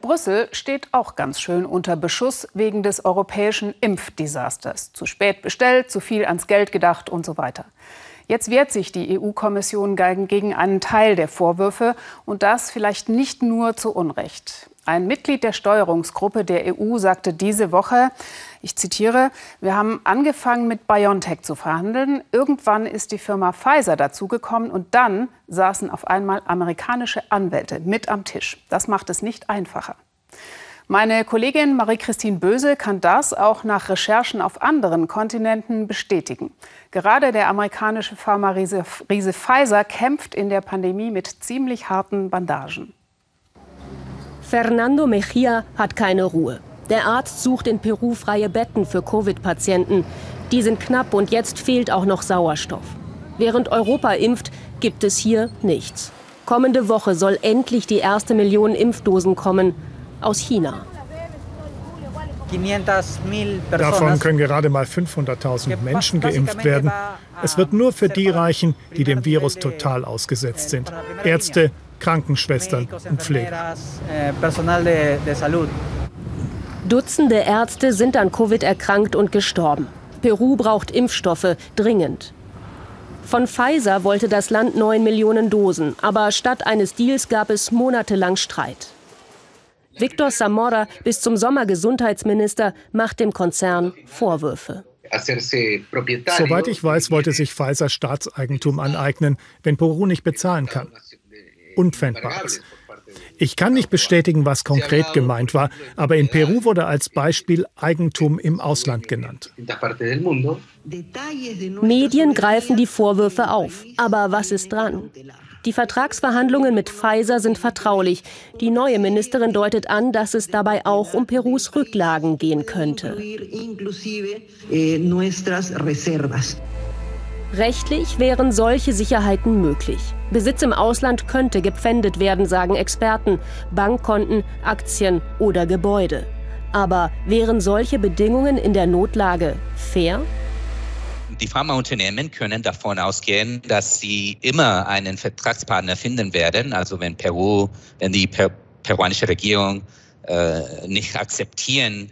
Brüssel steht auch ganz schön unter Beschuss wegen des europäischen Impfdesasters. Zu spät bestellt, zu viel ans Geld gedacht und so weiter. Jetzt wehrt sich die EU-Kommission gegen einen Teil der Vorwürfe und das vielleicht nicht nur zu Unrecht. Ein Mitglied der Steuerungsgruppe der EU sagte diese Woche, ich zitiere, wir haben angefangen mit BioNTech zu verhandeln. Irgendwann ist die Firma Pfizer dazugekommen und dann saßen auf einmal amerikanische Anwälte mit am Tisch. Das macht es nicht einfacher. Meine Kollegin Marie-Christine Böse kann das auch nach Recherchen auf anderen Kontinenten bestätigen. Gerade der amerikanische Pharma-Riese Pfizer kämpft in der Pandemie mit ziemlich harten Bandagen. Fernando Mejia hat keine Ruhe. Der Arzt sucht in Peru freie Betten für Covid-Patienten. Die sind knapp und jetzt fehlt auch noch Sauerstoff. Während Europa impft, gibt es hier nichts. Kommende Woche soll endlich die erste Million Impfdosen kommen aus China. Davon können gerade mal 500.000 Menschen geimpft werden. Es wird nur für die reichen, die dem Virus total ausgesetzt sind. Ärzte, Krankenschwestern und Pfleger. Dutzende Ärzte sind an Covid erkrankt und gestorben. Peru braucht Impfstoffe dringend. Von Pfizer wollte das Land 9 Millionen Dosen, aber statt eines Deals gab es monatelang Streit. Victor Zamora, bis zum Sommer Gesundheitsminister, macht dem Konzern Vorwürfe. Soweit ich weiß, wollte sich Pfizer Staatseigentum aneignen, wenn Peru nicht bezahlen kann. Unpfändbares. Ich kann nicht bestätigen, was konkret gemeint war, aber in Peru wurde als Beispiel Eigentum im Ausland genannt. Medien greifen die Vorwürfe auf. Aber was ist dran? Die Vertragsverhandlungen mit Pfizer sind vertraulich. Die neue Ministerin deutet an, dass es dabei auch um Perus Rücklagen gehen könnte. Rechtlich wären solche Sicherheiten möglich. Besitz im Ausland könnte gepfändet werden, sagen Experten, Bankkonten, Aktien oder Gebäude. Aber wären solche Bedingungen in der Notlage fair? Die Pharmaunternehmen können davon ausgehen, dass sie immer einen Vertragspartner finden werden. Also wenn Peru, wenn die per peruanische Regierung äh, nicht akzeptieren,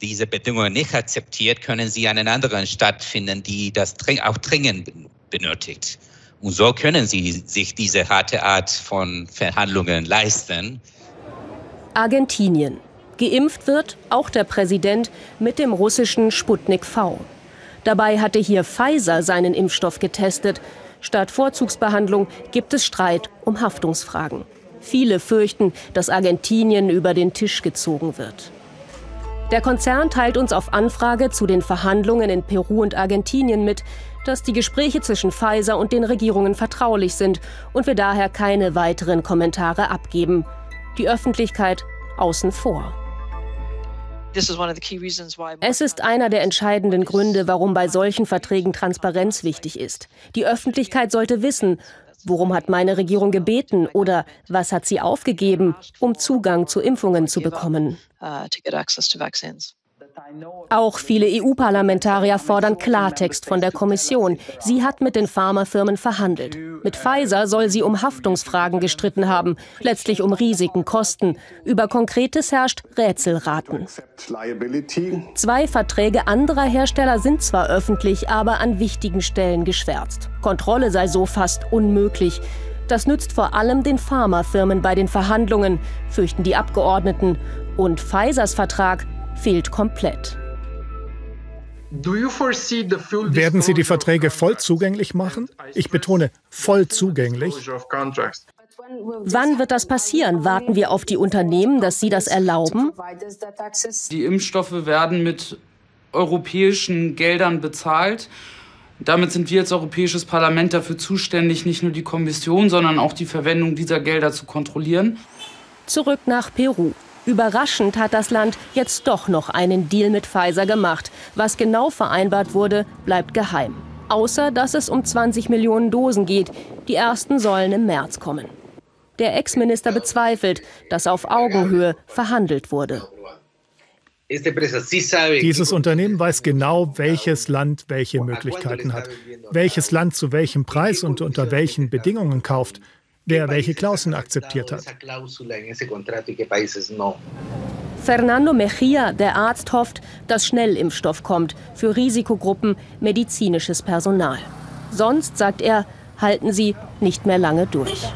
diese Bedingungen nicht akzeptiert, können sie einen anderen Staat finden, die das auch dringend benötigt. Und so können sie sich diese harte Art von Verhandlungen leisten. Argentinien. Geimpft wird auch der Präsident mit dem russischen Sputnik V. Dabei hatte hier Pfizer seinen Impfstoff getestet. Statt Vorzugsbehandlung gibt es Streit um Haftungsfragen. Viele fürchten, dass Argentinien über den Tisch gezogen wird. Der Konzern teilt uns auf Anfrage zu den Verhandlungen in Peru und Argentinien mit, dass die Gespräche zwischen Pfizer und den Regierungen vertraulich sind und wir daher keine weiteren Kommentare abgeben. Die Öffentlichkeit außen vor. Es ist einer der entscheidenden Gründe, warum bei solchen Verträgen Transparenz wichtig ist. Die Öffentlichkeit sollte wissen, worum hat meine Regierung gebeten oder was hat sie aufgegeben, um Zugang zu Impfungen zu bekommen. Auch viele EU-Parlamentarier fordern Klartext von der Kommission. Sie hat mit den Pharmafirmen verhandelt. Mit Pfizer soll sie um Haftungsfragen gestritten haben, letztlich um Risiken, Kosten. Über Konkretes herrscht Rätselraten. Zwei Verträge anderer Hersteller sind zwar öffentlich, aber an wichtigen Stellen geschwärzt. Kontrolle sei so fast unmöglich. Das nützt vor allem den Pharmafirmen bei den Verhandlungen, fürchten die Abgeordneten. Und Pfizers Vertrag fehlt komplett. Werden Sie die Verträge voll zugänglich machen? Ich betone, voll zugänglich. Wann wird das passieren? Warten wir auf die Unternehmen, dass sie das erlauben? Die Impfstoffe werden mit europäischen Geldern bezahlt. Damit sind wir als Europäisches Parlament dafür zuständig, nicht nur die Kommission, sondern auch die Verwendung dieser Gelder zu kontrollieren. Zurück nach Peru. Überraschend hat das Land jetzt doch noch einen Deal mit Pfizer gemacht. Was genau vereinbart wurde, bleibt geheim. Außer dass es um 20 Millionen Dosen geht. Die ersten sollen im März kommen. Der Ex-Minister bezweifelt, dass auf Augenhöhe verhandelt wurde. Dieses Unternehmen weiß genau, welches Land welche Möglichkeiten hat, welches Land zu welchem Preis und unter welchen Bedingungen kauft. Wer welche Klauseln akzeptiert hat. Fernando Mejia, der Arzt, hofft, dass Schnellimpfstoff kommt für Risikogruppen, medizinisches Personal. Sonst, sagt er, halten sie nicht mehr lange durch.